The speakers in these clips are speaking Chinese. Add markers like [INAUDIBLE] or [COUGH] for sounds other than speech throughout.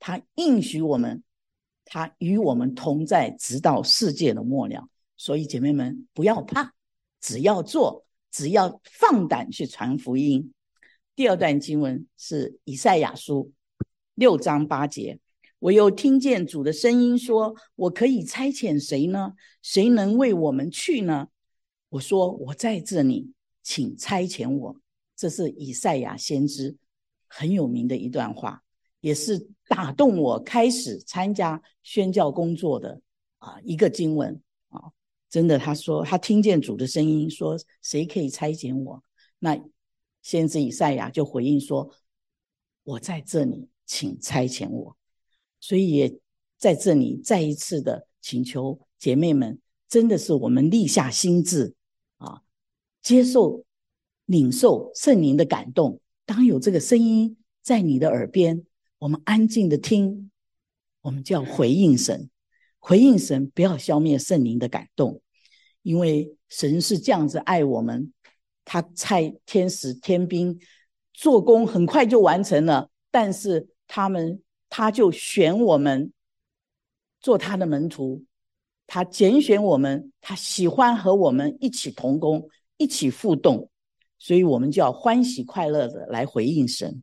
他应许我们，他与我们同在，直到世界的末了。所以姐妹们不要怕，只要做，只要放胆去传福音。第二段经文是以赛亚书六章八节。我又听见主的声音说：“我可以差遣谁呢？谁能为我们去呢？”我说：“我在这里，请差遣我。”这是以赛亚先知很有名的一段话，也是打动我开始参加宣教工作的啊一个经文啊！真的，他说他听见主的声音说：“谁可以差遣我？”那先知以赛亚就回应说：“我在这里，请差遣我。”所以也在这里再一次的请求姐妹们，真的是我们立下心志啊，接受、领受圣灵的感动。当有这个声音在你的耳边，我们安静的听，我们就要回应神，回应神，不要消灭圣灵的感动，因为神是这样子爱我们，他差天使天兵做工很快就完成了，但是他们。他就选我们做他的门徒，他拣选我们，他喜欢和我们一起同工，一起互动，所以我们就要欢喜快乐的来回应神。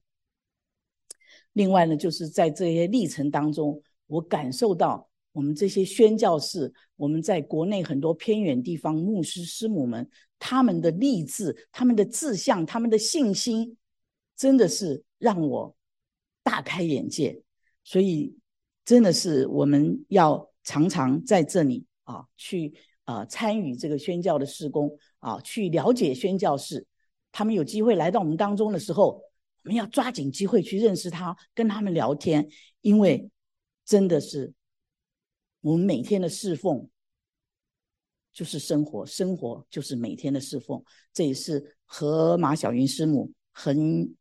另外呢，就是在这些历程当中，我感受到我们这些宣教士，我们在国内很多偏远地方牧师师母们，他们的励志、他们的志向、他们的信心，真的是让我大开眼界。所以，真的是我们要常常在这里啊，去啊参与这个宣教的施工啊，去了解宣教士。他们有机会来到我们当中的时候，我们要抓紧机会去认识他，跟他们聊天。因为真的是我们每天的侍奉就是生活，生活就是每天的侍奉。这也是和马小云师母很。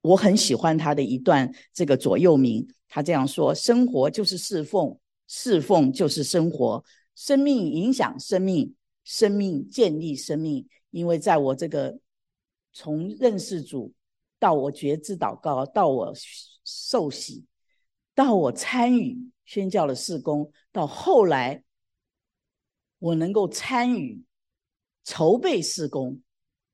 我很喜欢他的一段这个左右铭，他这样说：生活就是侍奉，侍奉就是生活，生命影响生命，生命建立生命。因为在我这个从认识主到我觉知祷告，到我受洗，到我参与宣教的事工，到后来我能够参与筹备事工，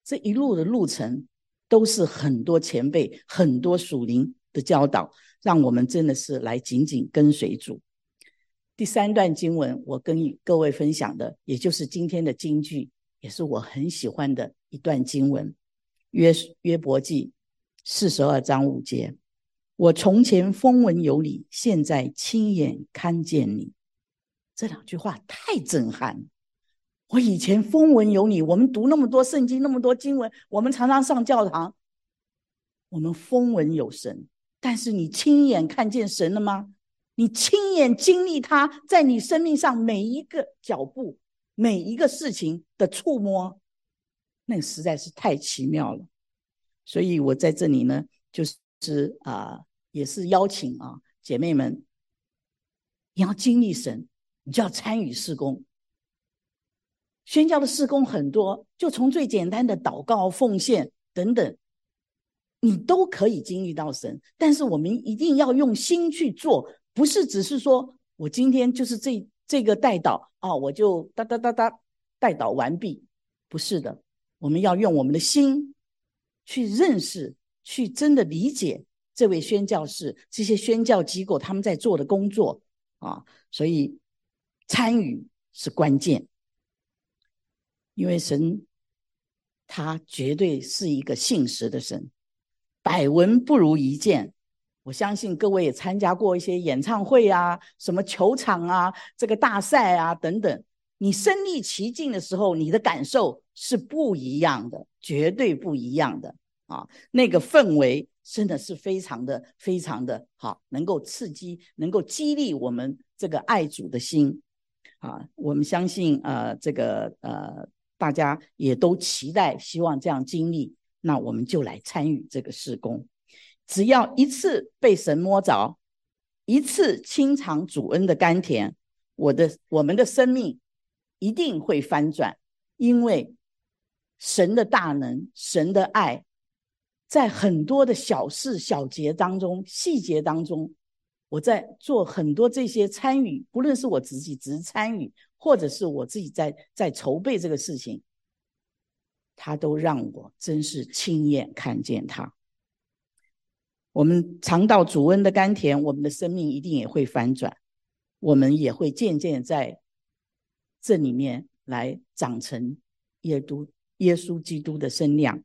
这一路的路程。都是很多前辈、很多属灵的教导，让我们真的是来紧紧跟随主。第三段经文，我跟各位分享的，也就是今天的金句，也是我很喜欢的一段经文，《约约伯记》四十二章五节：“我从前风闻有你，现在亲眼看见你。”这两句话太震撼。我以前风闻有你，我们读那么多圣经，那么多经文，我们常常上教堂，我们风闻有神，但是你亲眼看见神了吗？你亲眼经历他在你生命上每一个脚步、每一个事情的触摸，那实在是太奇妙了。所以我在这里呢，就是啊，也是邀请啊姐妹们，你要经历神，你就要参与施工。宣教的事工很多，就从最简单的祷告、奉献等等，你都可以经历到神。但是我们一定要用心去做，不是只是说我今天就是这这个带祷啊，我就哒哒哒哒带祷完毕，不是的。我们要用我们的心去认识，去真的理解这位宣教士、这些宣教机构他们在做的工作啊。所以参与是关键。因为神，他绝对是一个信实的神，百闻不如一见。我相信各位也参加过一些演唱会啊，什么球场啊，这个大赛啊等等。你身历其境的时候，你的感受是不一样的，绝对不一样的啊！那个氛围真的是非常的、非常的好，能够刺激、能够激励我们这个爱主的心啊！我们相信，呃，这个呃。大家也都期待，希望这样经历，那我们就来参与这个施工。只要一次被神摸着，一次清尝主恩的甘甜，我的我们的生命一定会翻转。因为神的大能、神的爱，在很多的小事小节当中、细节当中，我在做很多这些参与，不论是我自己只是参与，或者是我自己在在筹备这个事情，他都让我真是亲眼看见他。我们尝到主恩的甘甜，我们的生命一定也会反转，我们也会渐渐在这里面来长成耶稣耶稣基督的身量。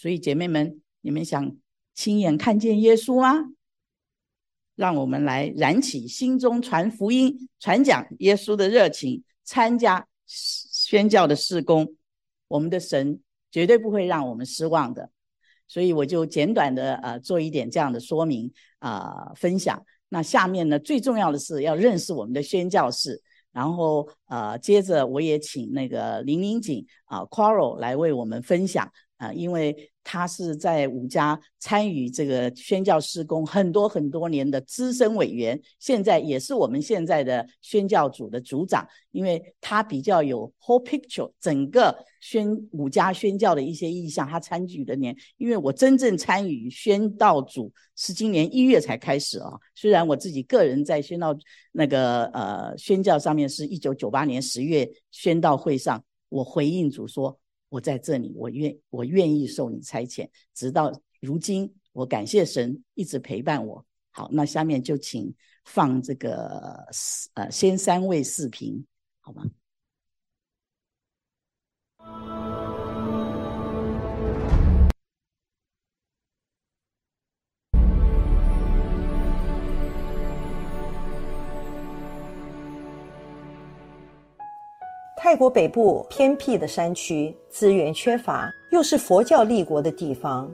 所以姐妹们，你们想亲眼看见耶稣吗？让我们来燃起心中传福音、传讲耶稣的热情，参加宣教的事工。我们的神绝对不会让我们失望的。所以我就简短的呃做一点这样的说明啊分享。那下面呢，最重要的是要认识我们的宣教士。然后呃接着我也请那个林林锦啊 Quarrel 来为我们分享啊，因为。他是在五家参与这个宣教施工很多很多年的资深委员，现在也是我们现在的宣教组的组长，因为他比较有 whole picture 整个宣五家宣教的一些意向，他参与的年，因为我真正参与宣道组是今年一月才开始啊，虽然我自己个人在宣道那个呃宣教上面是一九九八年十月宣道会上，我回应主说。我在这里，我愿我愿意受你差遣，直到如今，我感谢神一直陪伴我。好，那下面就请放这个呃先三位视频，好吗？泰国北部偏僻的山区，资源缺乏，又是佛教立国的地方。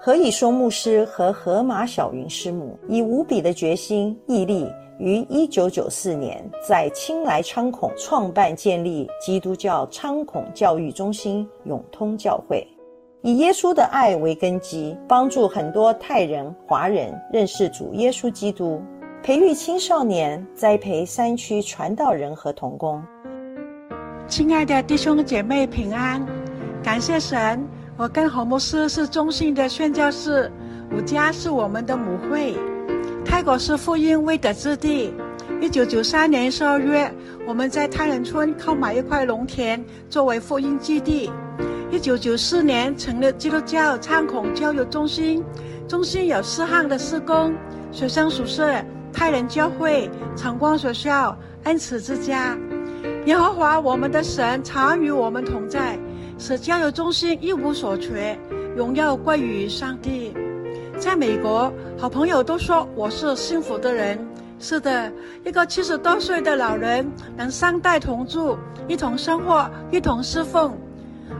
何以松牧师和河马小云师母以无比的决心毅力，于一九九四年在青莱昌孔创办建立基督教昌孔教育中心永通教会，以耶稣的爱为根基，帮助很多泰人华人认识主耶稣基督，培育青少年，栽培山区传道人和童工。亲爱的弟兄姐妹平安，感谢神，我跟何牧师是中信的宣教士，五家是我们的母会。泰国是福音未得之地。一九九三年十二月，我们在泰人村购买一块农田作为福音基地。一九九四年成立基督教唱孔教育中心，中心有四项的施工：学生宿舍、泰人教会、晨光学校、恩慈之家。耶和华我们的神常与我们同在，使教育中心一无所缺，荣耀归于上帝。在美国，好朋友都说我是幸福的人。是的，一个七十多岁的老人能三代同住，一同生活，一同侍奉。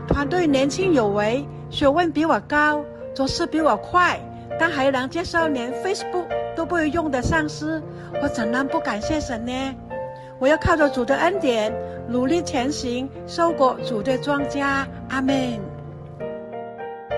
团队年轻有为，学问比我高，做事比我快，但还能接受连 Facebook 都不会用的上司，我怎能不感谢神呢？我要靠着主的恩典，努力前行，收获主的庄稼。阿门。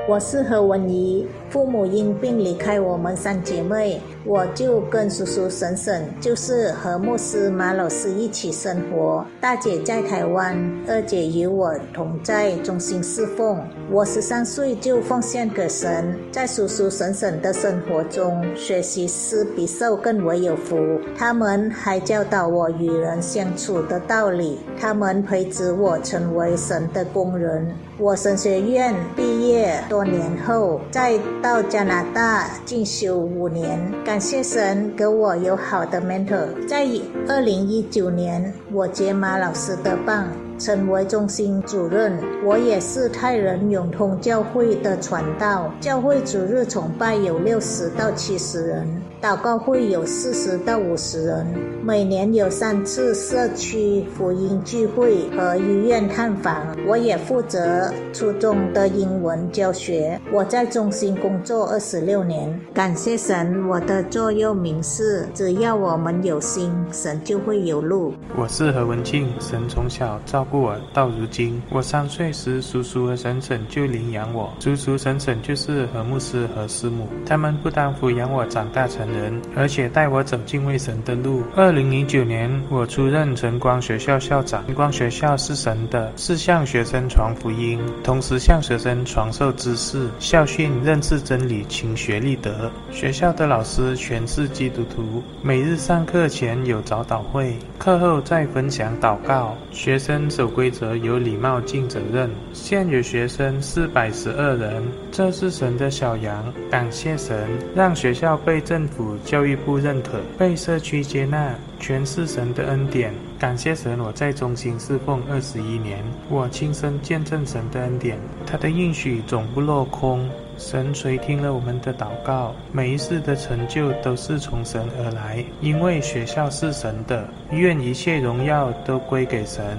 我是何文怡，父母因病离开我们三姐妹，我就跟叔叔婶婶，就是和牧师马老师一起生活。大姐在台湾，二姐与我同在中心侍奉。我十三岁就奉献给神，在叔叔婶婶的生活中学习施比受更为有福。他们还教导我与人相处的道理，他们培植我成为神的工人。我神学院毕业多年后，再到加拿大进修五年。感谢神给我有好的 mentor。在二零一九年，我接马老师的棒。成为中心主任，我也是泰人永通教会的传道。教会主日崇拜有六十到七十人，祷告会有四十到五十人。每年有三次社区福音聚会和医院探访。我也负责初中的英文教学。我在中心工作二十六年。感谢神，我的座右铭是：只要我们有心，神就会有路。我是何文庆，神从小照。顾我到如今。我三岁时，叔叔和婶婶就领养我。叔叔、婶婶就是何牧师和师母，他们不但抚养我长大成人，而且带我走敬畏神的路。二零零九年，我出任晨光学校校长。晨光学校是神的，是向学生传福音，同时向学生传授知识、校训、认识真理、勤学立德。学校的老师全是基督徒，每日上课前有早祷会，课后再分享祷告。学生守规则、有礼貌、尽责任。现有学生四百十二人，这是神的小羊。感谢神，让学校被政府、教育部认可，被社区接纳，全是神的恩典。感谢神，我在中心侍奉二十一年，我亲身见证神的恩典，他的应许总不落空。神垂听了我们的祷告，每一次的成就都是从神而来，因为学校是神的，愿一切荣耀都归给神。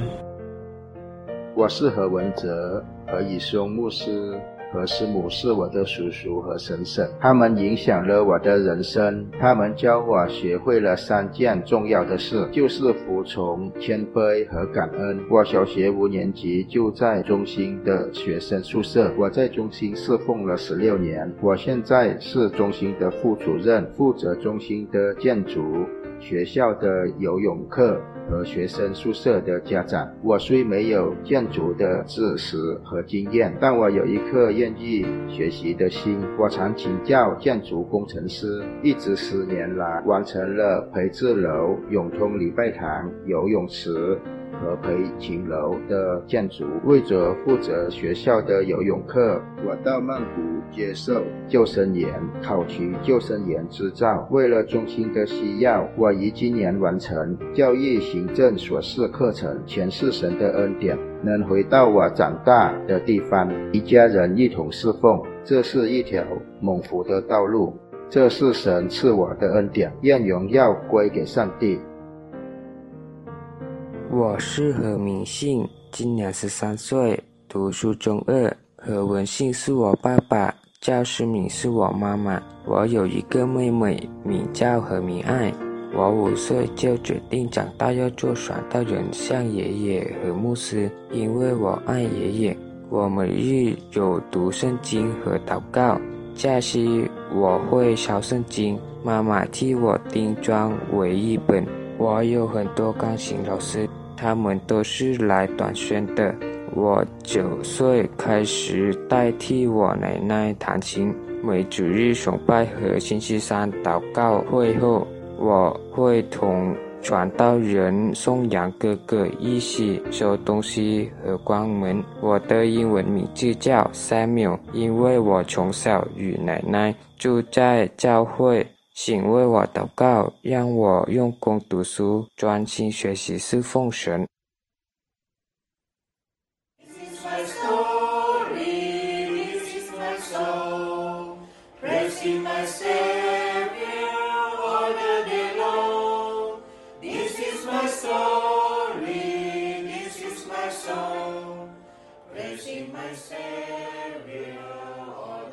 我是何文哲，何以兄牧师。和师母是我的叔叔和婶婶，他们影响了我的人生。他们教我学会了三件重要的事，就是服从、谦卑和感恩。我小学五年级就在中心的学生宿舍，我在中心侍奉了十六年。我现在是中心的副主任，负责中心的建筑、学校的游泳课。和学生宿舍的家长，我虽没有建筑的知识和经验，但我有一颗愿意学习的心。我常请教建筑工程师，一直十年来完成了培智楼、永通礼拜堂、游泳池。和培勤楼的建筑，为着负责学校的游泳课，我到曼谷接受救生员，考取救生员执照。为了中心的需要，我于今年完成教育行政硕士课程。全是神的恩典，能回到我长大的地方，一家人一同侍奉，这是一条蒙福的道路。这是神赐我的恩典，愿荣耀归给上帝。我是何明信，今年十三岁，读书中二。何文信是我爸爸，赵诗敏是我妈妈。我有一个妹妹，名叫何明爱。我五岁就决定长大要做传道人，像爷爷和牧师，因为我爱爷爷。我每日有读圣经和祷告，假期我会抄圣经，妈妈替我订装为一本。我有很多钢琴老师。他们都是来短宣的。我九岁开始代替我奶奶弹琴。每主日崇拜和星期三祷告会后，我会同传道人颂扬哥哥一起收东西和关门。我的英文名字叫 Samuel，因为我从小与奶奶住在教会。请为我祷告，让我用功读书，专心学习，侍奉神。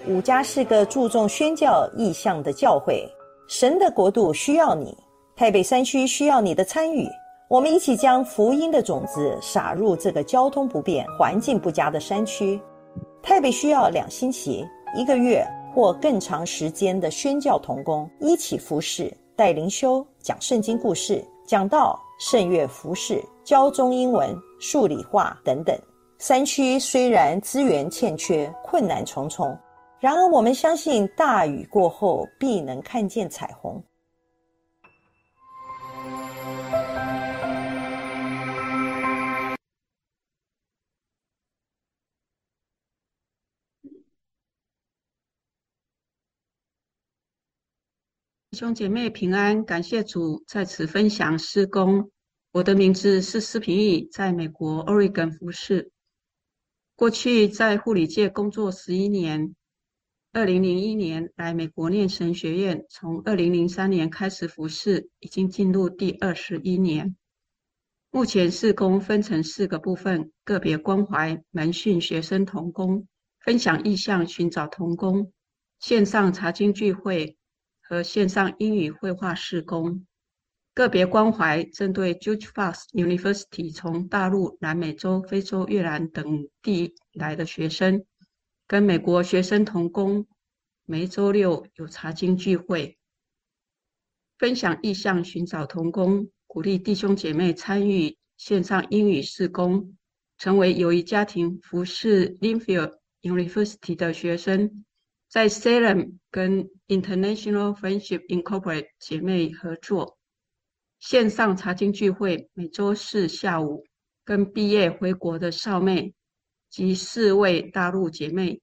五家是个注重宣教意向的教会。神的国度需要你，台北山区需要你的参与。我们一起将福音的种子撒入这个交通不便、环境不佳的山区。台北需要两星期、一个月或更长时间的宣教童工，一起服侍、带灵修、讲圣经故事、讲道、圣乐服侍、教中英文、数理化等等。山区虽然资源欠缺，困难重重。然而，我们相信大雨过后必能看见彩虹。兄姐妹平安，感谢主在此分享施工。我的名字是施平义，在美国 Oregon 服侍，过去在护理界工作十一年。二零零一年来美国念神学院，从二零零三年开始服侍，已经进入第二十一年。目前事工分成四个部分：个别关怀、门训学生同工、分享意向、寻找同工、线上查经聚会和线上英语绘画事工。个别关怀针对 George Fox University 从大陆、南美洲、非洲、越南等地来的学生，跟美国学生同工，每周六有查经聚会，分享意向，寻找同工，鼓励弟兄姐妹参与线上英语试工，成为友谊家庭服侍 Linfield University 的学生。在 Salem 跟 International Friendship Incorporated 姐妹合作线上查经聚会，每周四下午跟毕业回国的少妹及四位大陆姐妹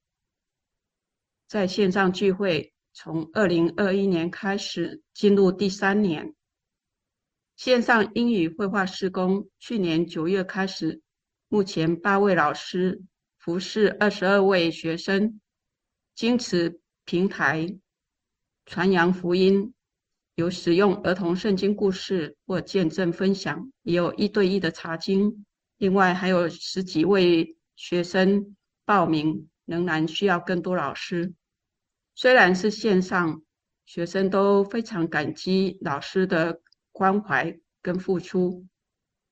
在线上聚会，从二零二一年开始进入第三年。线上英语绘画施工，去年九月开始，目前八位老师服侍二十二位学生。经此平台传扬福音，有使用儿童圣经故事或见证分享，也有一对一的查经。另外还有十几位学生报名，仍然需要更多老师。虽然是线上，学生都非常感激老师的关怀跟付出，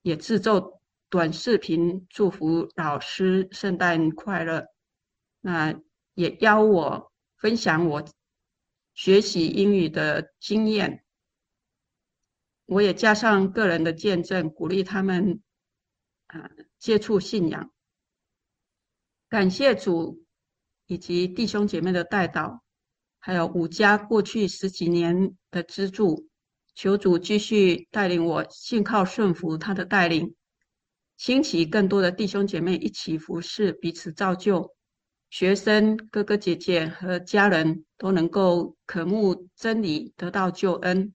也制作短视频祝福老师圣诞快乐。那。也邀我分享我学习英语的经验，我也加上个人的见证，鼓励他们啊接触信仰。感谢主以及弟兄姐妹的带导，还有五家过去十几年的资助，求主继续带领我，信靠顺服他的带领，兴起更多的弟兄姐妹一起服侍，彼此造就。学生哥哥姐姐和家人都能够渴慕真理，得到救恩。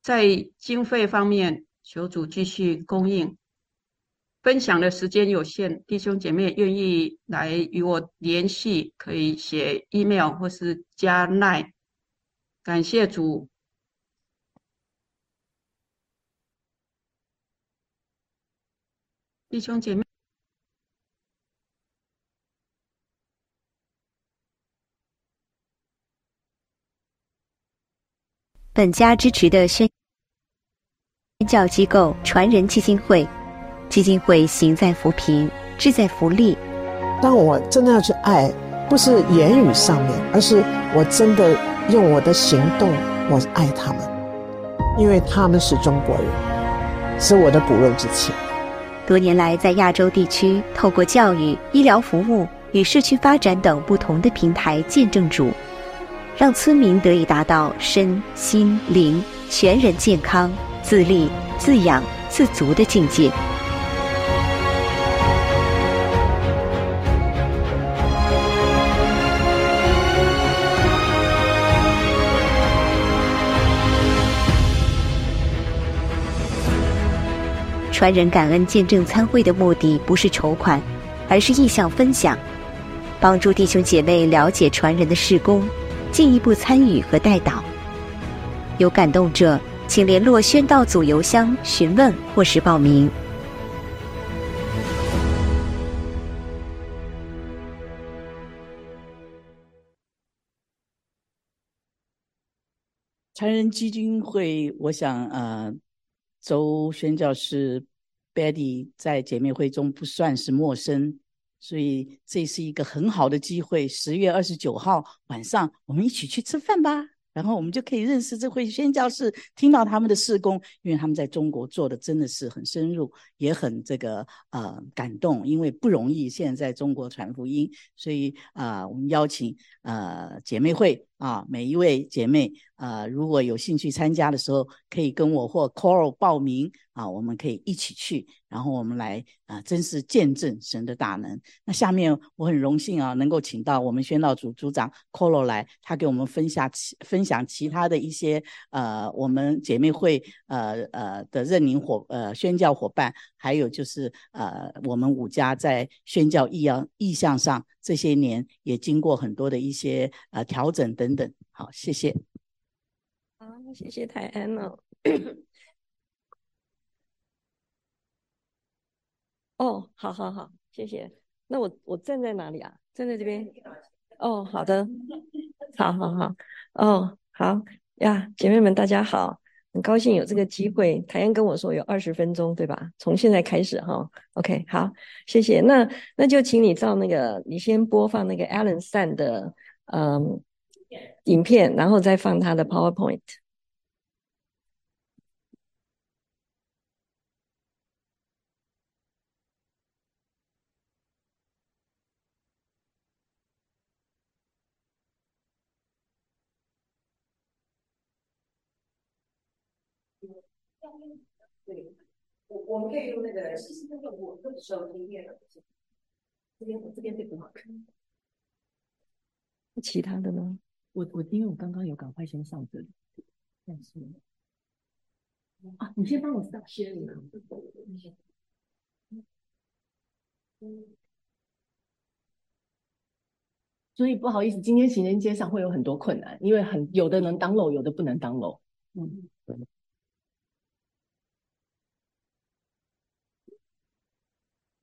在经费方面，求主继续供应。分享的时间有限，弟兄姐妹愿意来与我联系，可以写 email 或是加耐。感谢主，弟兄姐妹。本家支持的宣教机构传人基金会，基金会行在扶贫，志在福利。当我真的要去爱，不是言语上面，而是我真的用我的行动，我爱他们，因为他们是中国人，是我的不论之情。多年来，在亚洲地区，透过教育、医疗服务与社区发展等不同的平台，见证主。让村民得以达到身心灵全人健康、自立、自养、自足的境界。传人感恩见证参会的目的不是筹款，而是意向分享，帮助弟兄姐妹了解传人的事工。进一步参与和带导，有感动者，请联络宣道组邮箱询问或是报名。传人基金会，我想，呃，周宣教师 Betty 在姐妹会中不算是陌生。所以这是一个很好的机会。十月二十九号晚上，我们一起去吃饭吧。然后我们就可以认识这会宣教士，听到他们的事工，因为他们在中国做的真的是很深入，也很这个呃感动，因为不容易现在在中国传福音。所以啊，我们邀请呃姐妹会啊每一位姐妹啊，如果有兴趣参加的时候，可以跟我或 Coral 报名啊，我们可以一起去。然后我们来啊，真是见证神的大能。那下面我很荣幸啊，能够请到我们宣道组组长 Colo 来，他给我们分享其分享其他的一些呃，我们姐妹会呃呃的认领伙呃宣教伙伴，还有就是呃我们五家在宣教意向意向上这些年也经过很多的一些呃调整等等。好，谢谢。好，谢谢泰安哦。哦，好好好，谢谢。那我我站在哪里啊？站在这边。哦，好的，好好好。哦，好呀，姐妹们大家好。很高兴有这个机会。台安跟我说有二十分钟，对吧？从现在开始哈，OK，好，谢谢。那那就请你照那个，你先播放那个 Alan San 的嗯影片，然后再放他的 PowerPoint。我我们可以用那个，其实那个我的手里面的，这边这边这不好看。其他的呢？我我因为我刚刚有赶快先上这里，但是啊，你先帮我上先。所以不好意思，今天情人节上会有很多困难，因为很有的能当漏，有的不能当漏。嗯。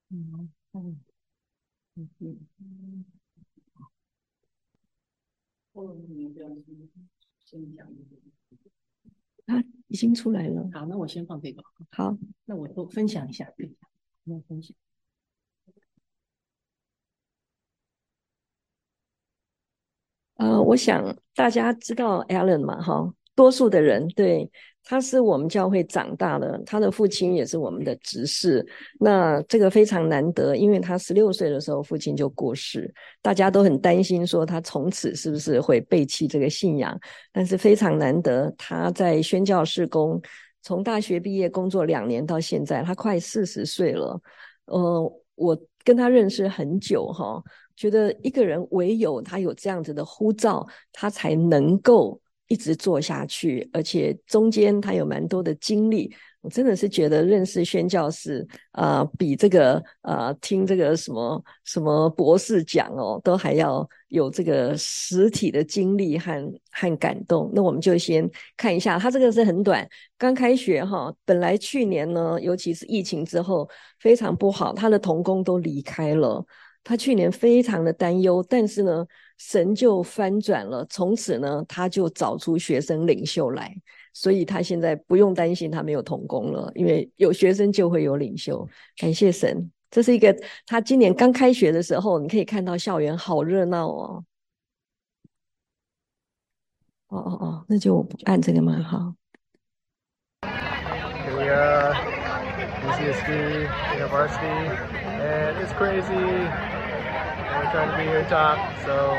嗯嗯嗯嗯。啊，已经出来了。好，那我先放这个。好，那我都分享一下，对，我分享。呃，我想大家知道 Alan 嘛，哈，多数的人对。他是我们教会长大的，他的父亲也是我们的执事。那这个非常难得，因为他十六岁的时候父亲就过世，大家都很担心说他从此是不是会背弃这个信仰。但是非常难得，他在宣教事工，从大学毕业工作两年到现在，他快四十岁了。呃，我跟他认识很久哈，觉得一个人唯有他有这样子的呼召，他才能够。一直做下去，而且中间他有蛮多的经历，我真的是觉得认识宣教士啊，比这个啊听这个什么什么博士讲哦，都还要有这个实体的经历和和感动。那我们就先看一下，他这个是很短，刚开学哈，本来去年呢，尤其是疫情之后非常不好，他的童工都离开了。他去年非常的担忧，但是呢，神就翻转了，从此呢，他就找出学生领袖来，所以他现在不用担心他没有童工了，因为有学生就会有领袖。感谢神，这是一个他今年刚开学的时候，你可以看到校园好热闹哦。哦哦哦，那就按这个嘛，好。Here we are, UCSD University, and it's crazy. We're trying to be here top, so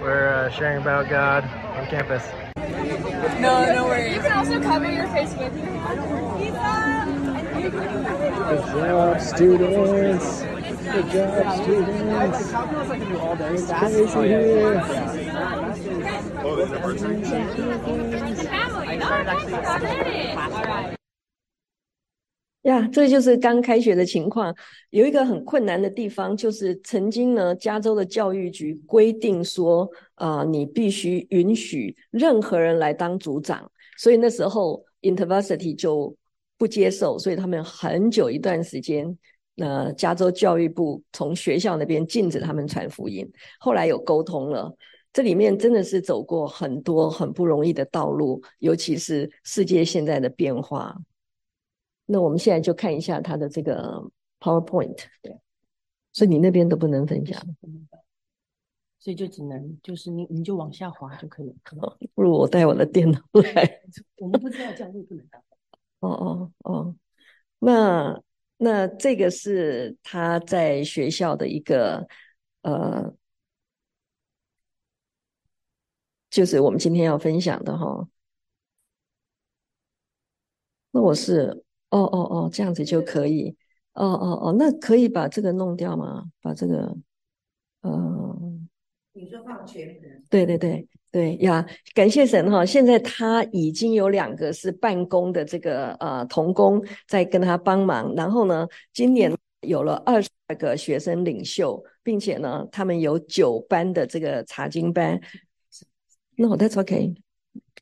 we're uh, sharing about God on campus. No, no worries. You can also cover your face with your Good job, students. Good job, students. It's crazy here. Family, 呀，这就是刚开学的情况。有一个很困难的地方，就是曾经呢，加州的教育局规定说，啊，你必须允许任何人来当组长，所以那时候 University 就不接受，所以他们很久一段时间，那加州教育部从学校那边禁止他们传福音。后来有沟通了，这里面真的是走过很多很不容易的道路，尤其是世界现在的变化。那我们现在就看一下他的这个 PowerPoint，对，所以你那边都不能分享，所以就只能就是你你就往下滑就可以了。不如我带我的电脑 [LAUGHS] 来。我们不知道教会不能打。[LAUGHS] 哦哦哦，那那这个是他在学校的一个呃，就是我们今天要分享的哈。那我是。哦哦哦，这样子就可以。哦哦哦，那可以把这个弄掉吗？把这个，嗯，你说放全对对对对呀，感谢神哈！现在他已经有两个是办公的这个呃童工在跟他帮忙，然后呢，今年有了二十二个学生领袖，并且呢，他们有九班的这个查经班。No, that's okay.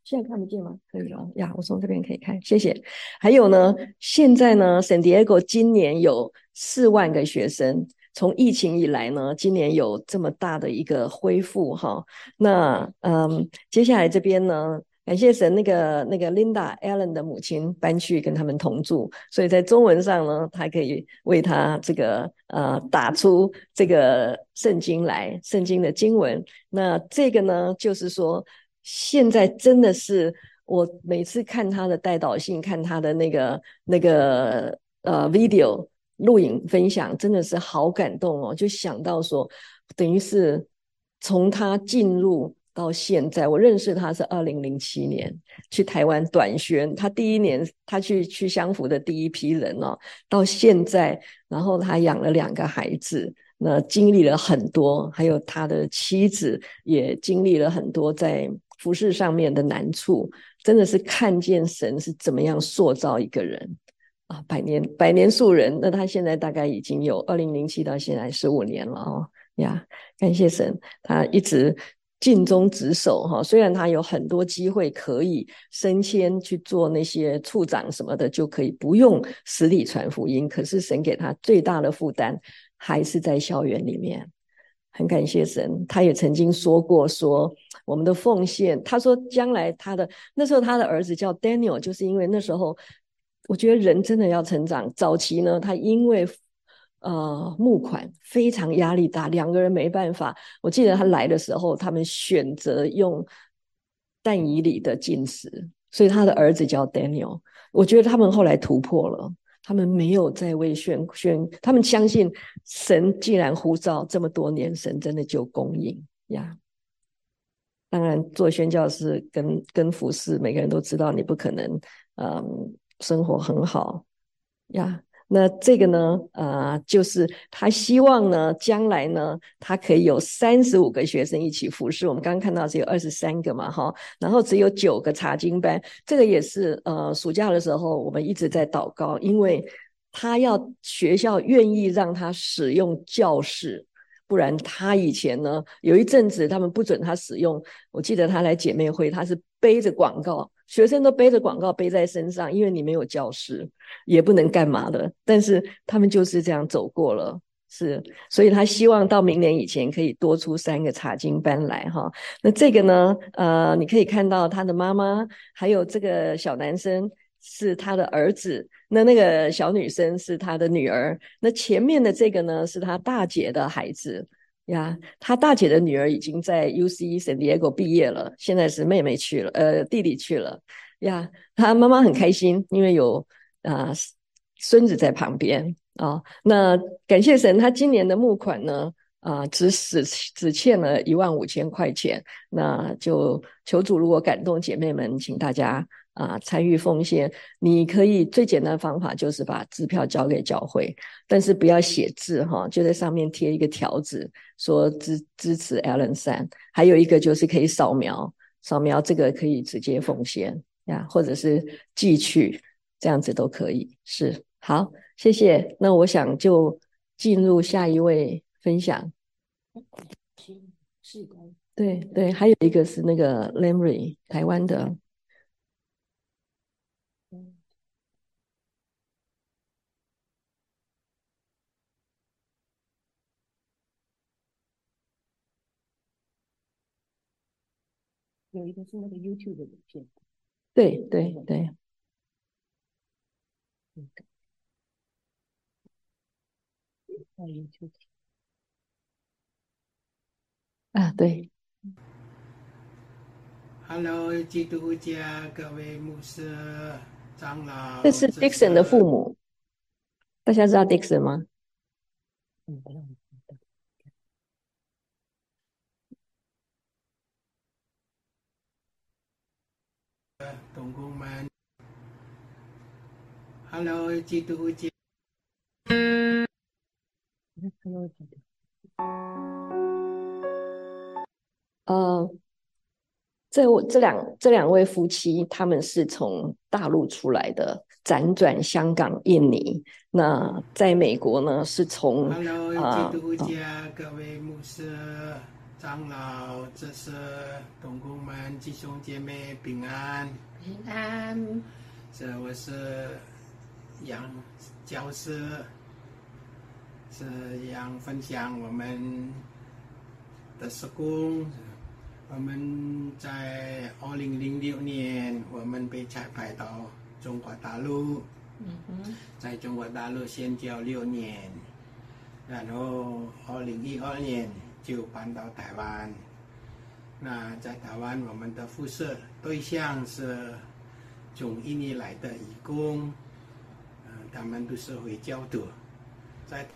现在看不见吗？可以了呀，我从这边可以看，谢谢。还有呢，现在呢，San Diego 今年有四万个学生，从疫情以来呢，今年有这么大的一个恢复哈。那嗯，接下来这边呢，感谢神，那个那个 Linda Allen 的母亲搬去跟他们同住，所以在中文上呢，他可以为他这个呃打出这个圣经来，圣经的经文。那这个呢，就是说现在真的是我每次看他的带导信，看他的那个那个呃 video 录影分享，真的是好感动哦，就想到说，等于是从他进入。到现在，我认识他是二零零七年去台湾短宣，他第一年他去去相福的第一批人哦，到现在，然后他养了两个孩子，那经历了很多，还有他的妻子也经历了很多在服饰上面的难处，真的是看见神是怎么样塑造一个人啊，百年百年树人，那他现在大概已经有二零零七到现在十五年了哦呀，感谢神，他一直。尽忠职守哈，虽然他有很多机会可以升迁去做那些处长什么的，就可以不用实体传福音，可是神给他最大的负担还是在校园里面。很感谢神，他也曾经说过说我们的奉献，他说将来他的那时候他的儿子叫 Daniel，就是因为那时候我觉得人真的要成长，早期呢他因为。呃，募款非常压力大，两个人没办法。我记得他来的时候，他们选择用蛋仪里的进食，所以他的儿子叫 Daniel。我觉得他们后来突破了，他们没有再为宣宣，他们相信神既然呼召这么多年，神真的就供应呀。当然，做宣教是跟跟服侍，每个人都知道你不可能，嗯，生活很好呀。那这个呢，呃，就是他希望呢，将来呢，他可以有三十五个学生一起服侍。我们刚刚看到只有二十三个嘛，哈，然后只有九个查经班。这个也是，呃，暑假的时候我们一直在祷告，因为他要学校愿意让他使用教室，不然他以前呢，有一阵子他们不准他使用。我记得他来姐妹会，他是背着广告。学生都背着广告背在身上，因为你没有教室，也不能干嘛的。但是他们就是这样走过了，是，所以他希望到明年以前可以多出三个查经班来哈。那这个呢，呃，你可以看到他的妈妈，还有这个小男生是他的儿子，那那个小女生是他的女儿，那前面的这个呢是他大姐的孩子。呀，他大姐的女儿已经在 U C San Diego 毕业了，现在是妹妹去了，呃，弟弟去了。呀，他妈妈很开心，因为有啊孙子在旁边啊。那感谢神，他今年的募款呢，啊，只只只欠了一万五千块钱。那就求主，如果感动姐妹们，请大家。啊，参与奉献，你可以最简单的方法就是把支票交给教会，但是不要写字哈，就在上面贴一个条子，说支支持 Allen 三。还有一个就是可以扫描，扫描这个可以直接奉献呀，或者是寄去，这样子都可以。是好，谢谢。那我想就进入下一位分享。是对对，还有一个是那个 Lamry 台湾的。有一个是那个 YouTube 的影片，对对对。YouTube 啊，对。Hello，基督家各位牧师长老。这是 Dixon 的父母，大家知道 Dixon 吗？嗯。同工们，Hello，基督教。呃，这这两这两位夫妻，他们是从大陆出来的，辗转香港、印尼。那在美国呢，是从啊，基督教各位牧师。长老，这是同工们、弟兄姐妹平安，平安。这我是杨教师，这样分享我们的施工。我们在二零零六年，我们被差派到中国大陆，嗯哼，在中国大陆先教六年，然后二零一二年就搬到台湾。那在台湾，我们的辐射对象是从印尼来的义工，呃，他们都是回教徒，在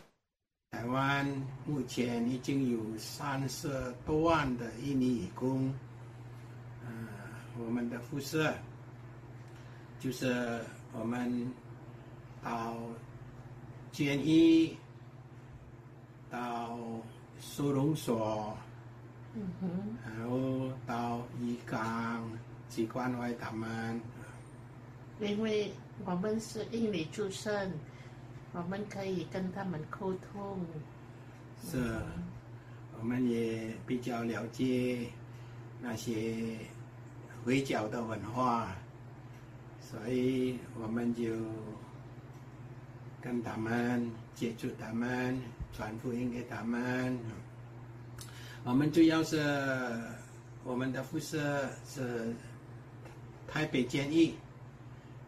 台湾目前已经有三十多万的印尼义工，呃，我们的辐射就是我们到监狱、到收容所。嗯哼，然后到渔港去关怀他们。因为我们是印尼出身，我们可以跟他们沟通。是，我们也比较了解那些回教的文化，所以我们就跟他们接触他们，传福音给他们。我们主要是我们的辐射是台北监狱，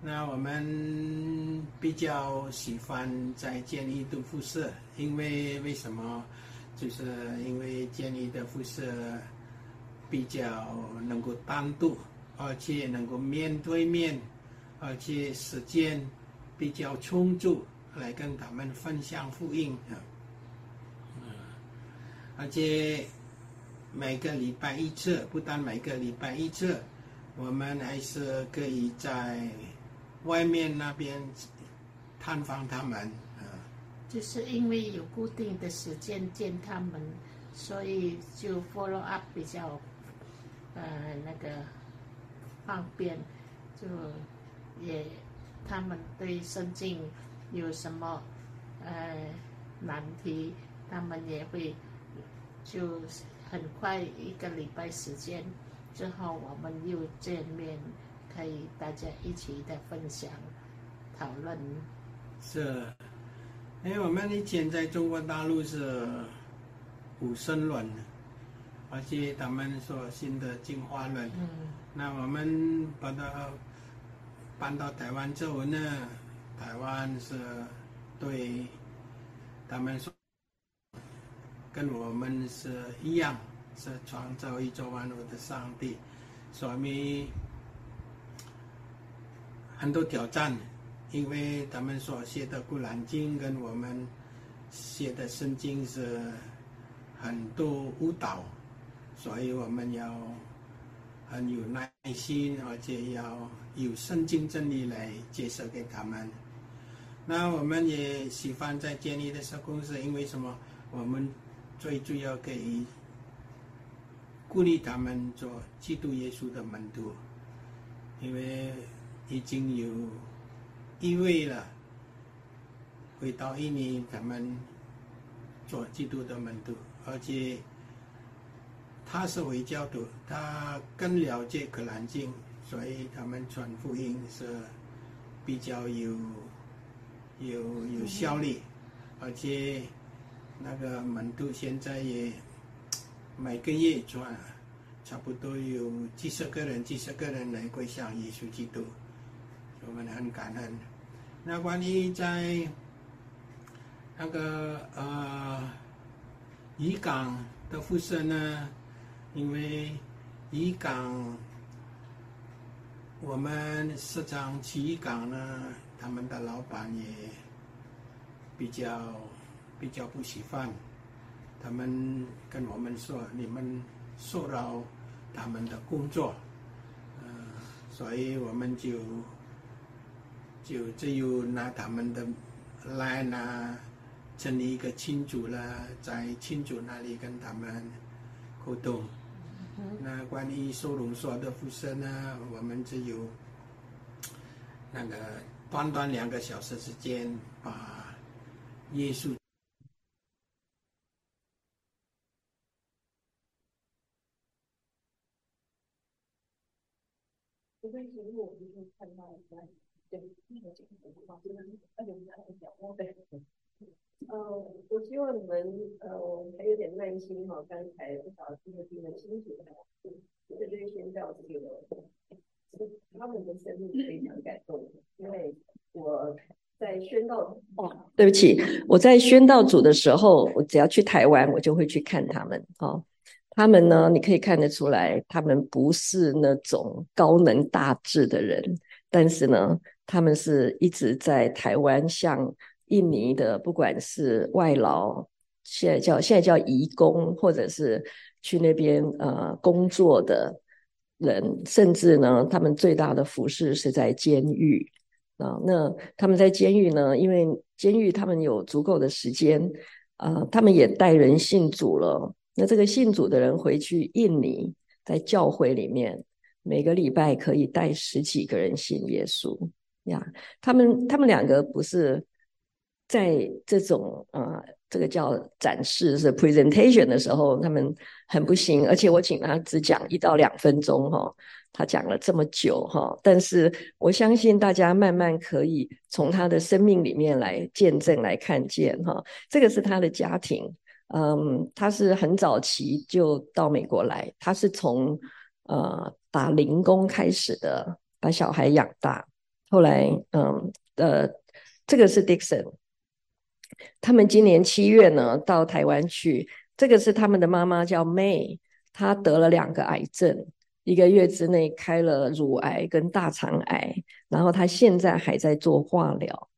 那我们比较喜欢在监狱读辐射，因为为什么？就是因为监狱的辐射比较能够单独，而且能够面对面，而且时间比较充足来跟他们分享福音啊，而且。每个礼拜一次，不但每个礼拜一次，我们还是可以在外面那边探访他们。啊，就是因为有固定的时间见他们，所以就 follow up 比较呃那个方便，就也他们对圣经有什么呃难题，他们也会就。很快一个礼拜时间之后，我们又见面，可以大家一起的分享、讨论。是，因为我们以前在中国大陆是无神论，而且他们说新的进化论。嗯。那我们把它搬到台湾之后呢，台湾是对他们说。跟我们是一样，是创造宇宙万物的上帝，所以很多挑战，因为他们所写的《古兰经》跟我们写的圣经是很多误导，所以我们要很有耐心，而且要有圣经真理来介绍给他们。那我们也喜欢在建立的时候公司，因为什么？我们最主要可以鼓励他们做基督耶稣的门徒，因为已经有一位了，回到印尼，他们做基督的门徒，而且他是回教徒，他更了解可兰经，所以他们传福音是比较有有有效力，而且。那个门徒现在也每个月赚，差不多有几十个人、几十个人来归向耶稣基督，我们很感恩。那关于在那个呃渔港的辐射呢？因为渔港，我们市场去渔港呢，他们的老板也比较。比较不喜欢，他们跟我们说你们受扰他们的工作，呃，所以我们就就只有拿他们的来拿成立一个亲主了，在亲主那里跟他们沟通。那关于收容所的辐射呢，我们只有那个短短两个小时之间把耶稣。除非是如果我们看到在对那个景色的话，真的是而且我们还很角落对。呃，我希望你们呃还有点耐心哈，刚才不少听得听得清楚的，这边先到这个，他们的生命非常感动，因为我在宣道哦，对不起，我在宣道组的时候，我只要去台湾，我就会去看他们哦。他们呢，你可以看得出来，他们不是那种高能大智的人，但是呢，他们是一直在台湾向印尼的，不管是外劳，现在叫现在叫移工，或者是去那边呃工作的人，甚至呢，他们最大的服饰是在监狱啊。那他们在监狱呢，因为监狱他们有足够的时间啊，他们也带人信主了。那这个信主的人回去印尼，在教会里面，每个礼拜可以带十几个人信耶稣呀。他们他们两个不是在这种啊，这个叫展示是 presentation 的时候，他们很不行。而且我请他只讲一到两分钟哈，他讲了这么久哈。但是我相信大家慢慢可以从他的生命里面来见证、来看见哈。这个是他的家庭。嗯，他是很早期就到美国来，他是从呃打零工开始的，把小孩养大。后来，嗯呃，这个是 Dixon，他们今年七月呢到台湾去。这个是他们的妈妈叫 May，她得了两个癌症，一个月之内开了乳癌跟大肠癌，然后她现在还在做化疗。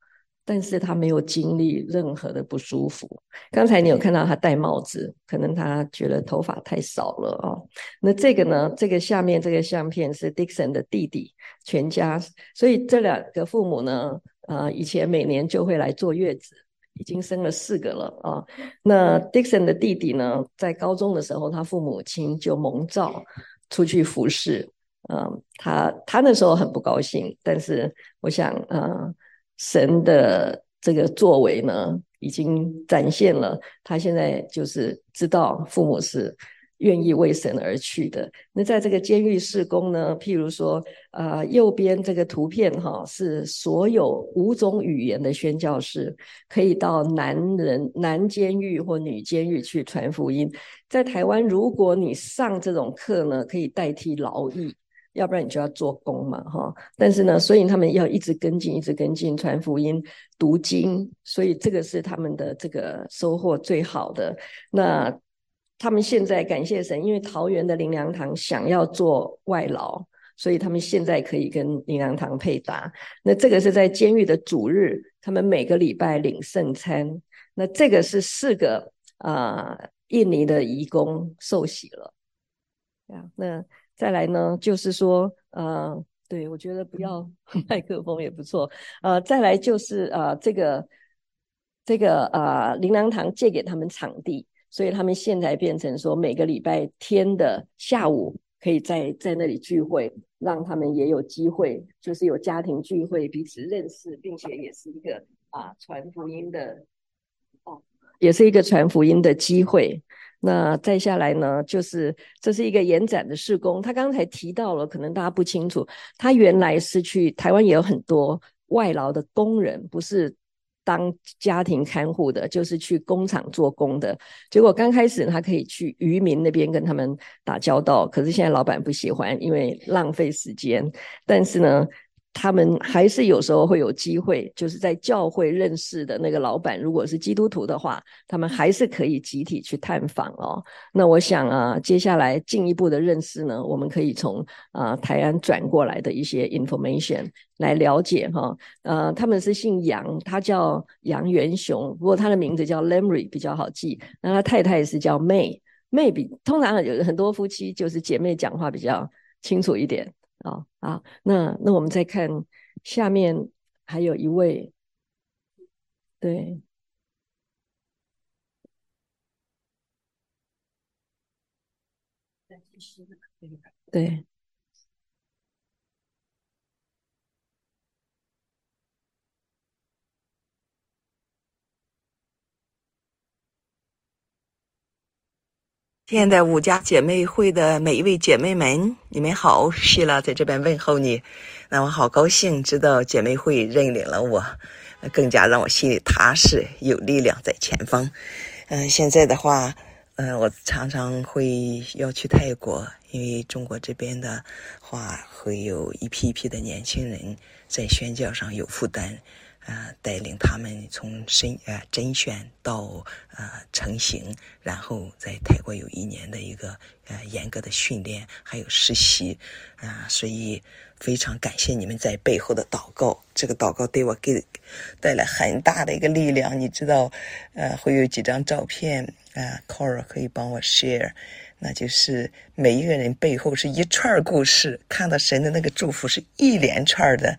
但是他没有经历任何的不舒服。刚才你有看到他戴帽子，可能他觉得头发太少了哦。那这个呢？这个下面这个相片是 Dixon 的弟弟，全家。所以这两个父母呢，呃，以前每年就会来坐月子，已经生了四个了啊。那 Dixon 的弟弟呢，在高中的时候，他父母亲就蒙召出去服侍。嗯，他他那时候很不高兴，但是我想，嗯。神的这个作为呢，已经展现了他现在就是知道父母是愿意为神而去的。那在这个监狱事工呢，譬如说，呃，右边这个图片哈，是所有五种语言的宣教士可以到男人男监狱或女监狱去传福音。在台湾，如果你上这种课呢，可以代替劳役。要不然你就要做工嘛，哈。但是呢，所以他们要一直跟进，一直跟进传福音、读经，所以这个是他们的这个收获最好的。那他们现在感谢神，因为桃园的灵粮堂想要做外劳，所以他们现在可以跟灵粮堂配搭。那这个是在监狱的主日，他们每个礼拜领圣餐。那这个是四个啊印尼的义工受洗了，啊，那。再来呢，就是说，呃，对我觉得不要 [LAUGHS] 麦克风也不错。呃，再来就是呃，这个这个呃，灵粮堂借给他们场地，所以他们现在变成说每个礼拜天的下午可以在在那里聚会，让他们也有机会，就是有家庭聚会，彼此认识，并且也是一个啊传福音的哦，也是一个传福音的机会。那再下来呢，就是这是一个延展的施工。他刚才提到了，可能大家不清楚，他原来是去台湾也有很多外劳的工人，不是当家庭看护的，就是去工厂做工的。结果刚开始他可以去渔民那边跟他们打交道，可是现在老板不喜欢，因为浪费时间。但是呢。他们还是有时候会有机会，就是在教会认识的那个老板，如果是基督徒的话，他们还是可以集体去探访哦。那我想啊，接下来进一步的认识呢，我们可以从啊台湾转过来的一些 information 来了解哈。呃，他们是姓杨，他叫杨元雄，不过他的名字叫 Lemry 比较好记。那他太太是叫 May，May 比通常有很多夫妻就是姐妹讲话比较清楚一点。啊啊，那那我们再看下面还有一位，对，对。亲爱的五家姐妹会的每一位姐妹们，你们好，希拉在这边问候你。那我好高兴知道姐妹会认领了我，更加让我心里踏实，有力量在前方。嗯，现在的话，嗯，我常常会要去泰国，因为中国这边的话会有一批一批的年轻人在宣教上有负担。啊，带领他们从申呃甄选到呃成型，然后在泰国有一年的一个呃严格的训练，还有实习，啊，所以非常感谢你们在背后的祷告，这个祷告对我给带来很大的一个力量。你知道，呃，会有几张照片啊，Cora 可以帮我 share。那就是每一个人背后是一串故事，看到神的那个祝福是一连串的，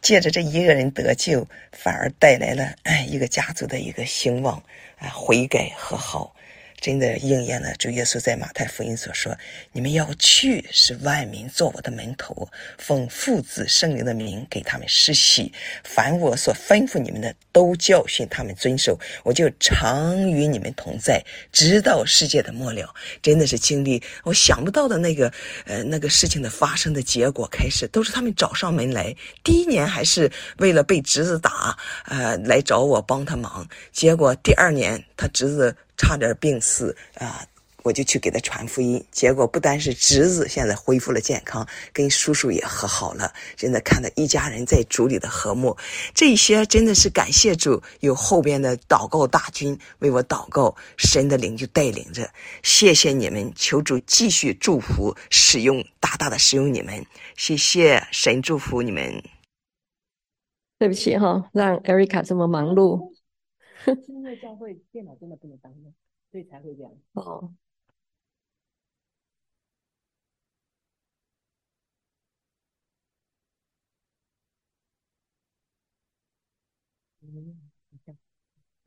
借着这一个人得救，反而带来了一个家族的一个兴旺啊，悔改和好。真的应验了主耶稣在马太福音所说：“你们要去，是万民做我的门徒，奉父子圣灵的名给他们施洗。凡我所吩咐你们的，都教训他们遵守。我就常与你们同在，直到世界的末了。”真的是经历我想不到的那个呃那个事情的发生的结果，开始都是他们找上门来。第一年还是为了被侄子打，呃来找我帮他忙。结果第二年他侄子。差点病死啊！我就去给他传福音，结果不单是侄子现在恢复了健康，跟叔叔也和好了。真的看到一家人在主里的和睦，这些真的是感谢主，有后边的祷告大军为我祷告，神的灵就带领着。谢谢你们，求主继续祝福，使用大大的使用你们。谢谢神祝福你们。对不起哈，让艾瑞卡这么忙碌。因为教会电脑真的不能当用，所以才会这样。哦。嗯，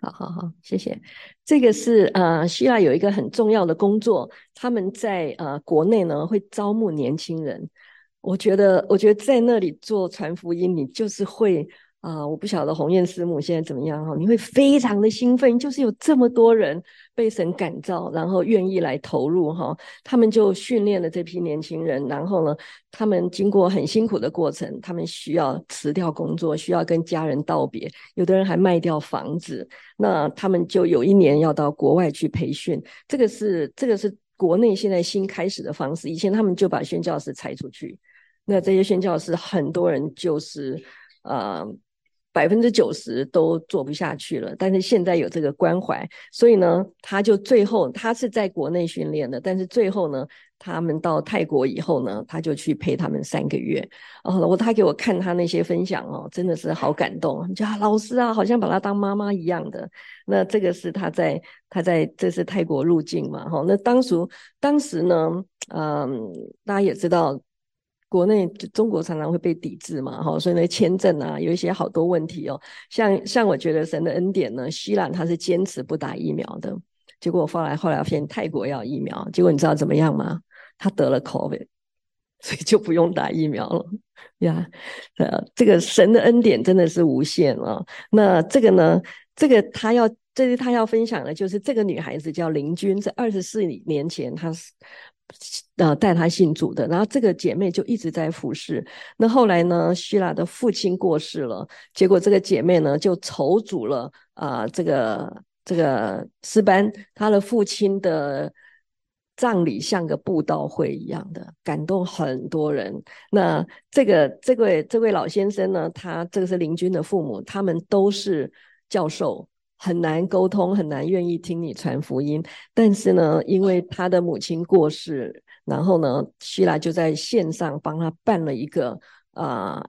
好好好，谢谢。这个是呃，希腊有一个很重要的工作，他们在呃国内呢会招募年轻人。我觉得，我觉得在那里做传福音，你就是会。啊，我不晓得鸿雁师母现在怎么样哈？你会非常的兴奋，就是有这么多人被神感召，然后愿意来投入哈。他们就训练了这批年轻人，然后呢，他们经过很辛苦的过程，他们需要辞掉工作，需要跟家人道别，有的人还卖掉房子。那他们就有一年要到国外去培训，这个是这个是国内现在新开始的方式。以前他们就把宣教师裁出去，那这些宣教师很多人就是呃。百分之九十都做不下去了，但是现在有这个关怀，所以呢，他就最后他是在国内训练的，但是最后呢，他们到泰国以后呢，他就去陪他们三个月。哦，我他给我看他那些分享哦，真的是好感动，就老师啊，好像把他当妈妈一样的。那这个是他在他在这是泰国入境嘛？哈，那当时当时呢，嗯，大家也知道。国内中国常常会被抵制嘛，哈，所以呢签证啊有一些好多问题哦。像像我觉得神的恩典呢，西兰他是坚持不打疫苗的，结果后来后来发现泰国要疫苗，结果你知道怎么样吗？他得了 COVID，[LAUGHS] 所以就不用打疫苗了呀。呃，这个神的恩典真的是无限啊。那这个呢，这个他要这是他要分享的，就是这个女孩子叫林君，在二十四年前她是。呃，带他信主的，然后这个姐妹就一直在服侍。那后来呢，希拉的父亲过世了，结果这个姐妹呢就筹组了啊，这个这个诗班，他的父亲的葬礼像个布道会一样的，感动很多人。那这个这位这位老先生呢，他这个是邻居的父母，他们都是教授。很难沟通，很难愿意听你传福音。但是呢，因为他的母亲过世，然后呢，希拉就在线上帮他办了一个啊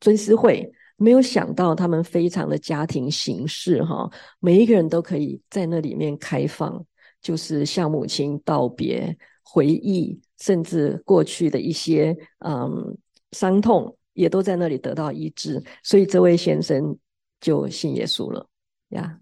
尊师会。没有想到他们非常的家庭形式哈，每一个人都可以在那里面开放，就是向母亲道别、回忆，甚至过去的一些嗯伤痛，也都在那里得到医治。所以这位先生就信耶稣了。呀，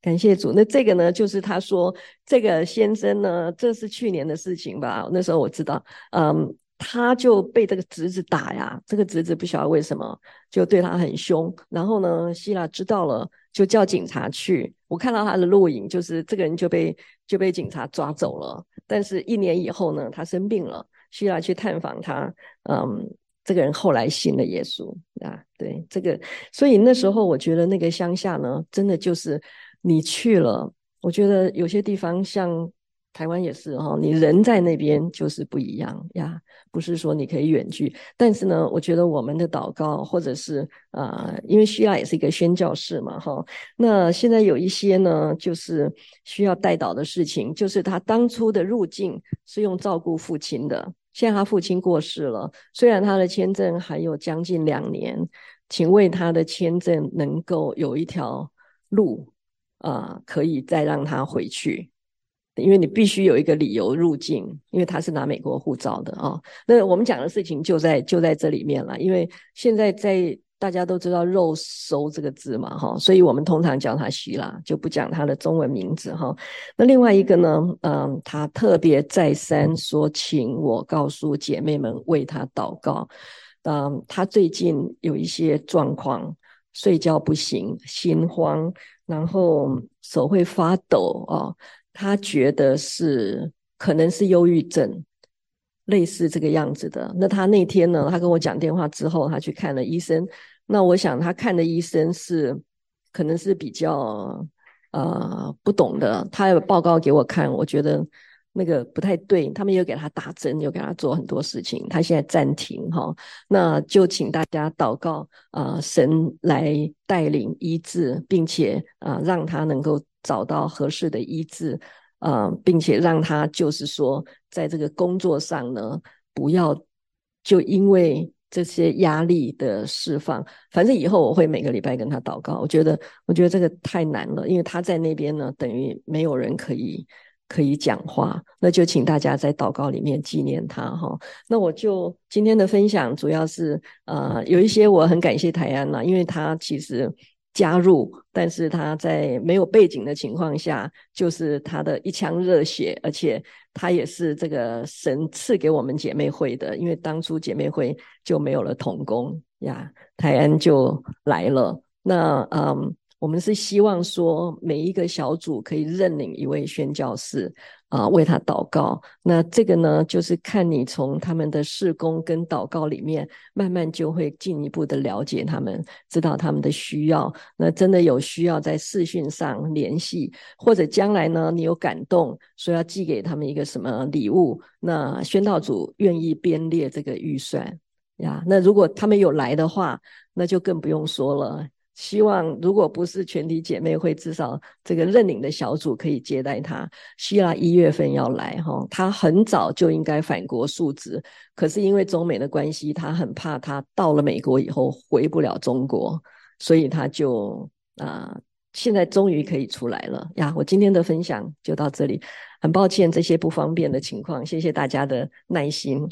感谢主。那这个呢，就是他说这个先生呢，这是去年的事情吧？那时候我知道，嗯，他就被这个侄子打呀。这个侄子不晓得为什么就对他很凶。然后呢，希腊知道了，就叫警察去。我看到他的录影，就是这个人就被就被警察抓走了。但是一年以后呢，他生病了，需要去探访他。嗯，这个人后来信了耶稣啊。对，这个，所以那时候我觉得那个乡下呢，真的就是你去了，我觉得有些地方像。台湾也是哈，你人在那边就是不一样呀，不是说你可以远距。但是呢，我觉得我们的祷告，或者是啊，因为希腊也是一个宣教士嘛哈。那现在有一些呢，就是需要带导的事情，就是他当初的入境是用照顾父亲的，现在他父亲过世了，虽然他的签证还有将近两年，请为他的签证能够有一条路啊，可以再让他回去。因为你必须有一个理由入境，因为他是拿美国护照的啊。那我们讲的事情就在就在这里面了。因为现在在大家都知道“肉收”这个字嘛，哈，所以我们通常叫他希拉，就不讲他的中文名字哈。那另外一个呢，嗯，他特别再三说，请我告诉姐妹们为他祷告。嗯，他最近有一些状况，睡觉不行，心慌，然后手会发抖啊。他觉得是可能是忧郁症，类似这个样子的。那他那天呢？他跟我讲电话之后，他去看了医生。那我想他看的医生是可能是比较呃不懂的。他有报告给我看，我觉得那个不太对。他们又给他打针，又给他做很多事情。他现在暂停哈，那就请大家祷告啊，神来带领医治，并且啊让他能够。找到合适的医治，啊，并且让他就是说，在这个工作上呢，不要就因为这些压力的释放，反正以后我会每个礼拜跟他祷告。我觉得，我觉得这个太难了，因为他在那边呢，等于没有人可以可以讲话。那就请大家在祷告里面纪念他哈。那我就今天的分享主要是，呃，有一些我很感谢台安了，因为他其实。加入，但是他在没有背景的情况下，就是他的一腔热血，而且他也是这个神赐给我们姐妹会的，因为当初姐妹会就没有了童工呀，泰安就来了。那嗯。我们是希望说，每一个小组可以认领一位宣教士啊，为他祷告。那这个呢，就是看你从他们的事工跟祷告里面，慢慢就会进一步的了解他们，知道他们的需要。那真的有需要在视讯上联系，或者将来呢，你有感动说要寄给他们一个什么礼物，那宣道组愿意编列这个预算呀。那如果他们有来的话，那就更不用说了。希望如果不是全体姐妹会，至少这个认领的小组可以接待他。希腊一月份要来哈，他很早就应该返国述职，可是因为中美的关系，他很怕他到了美国以后回不了中国，所以他就啊，现在终于可以出来了呀。我今天的分享就到这里，很抱歉这些不方便的情况，谢谢大家的耐心。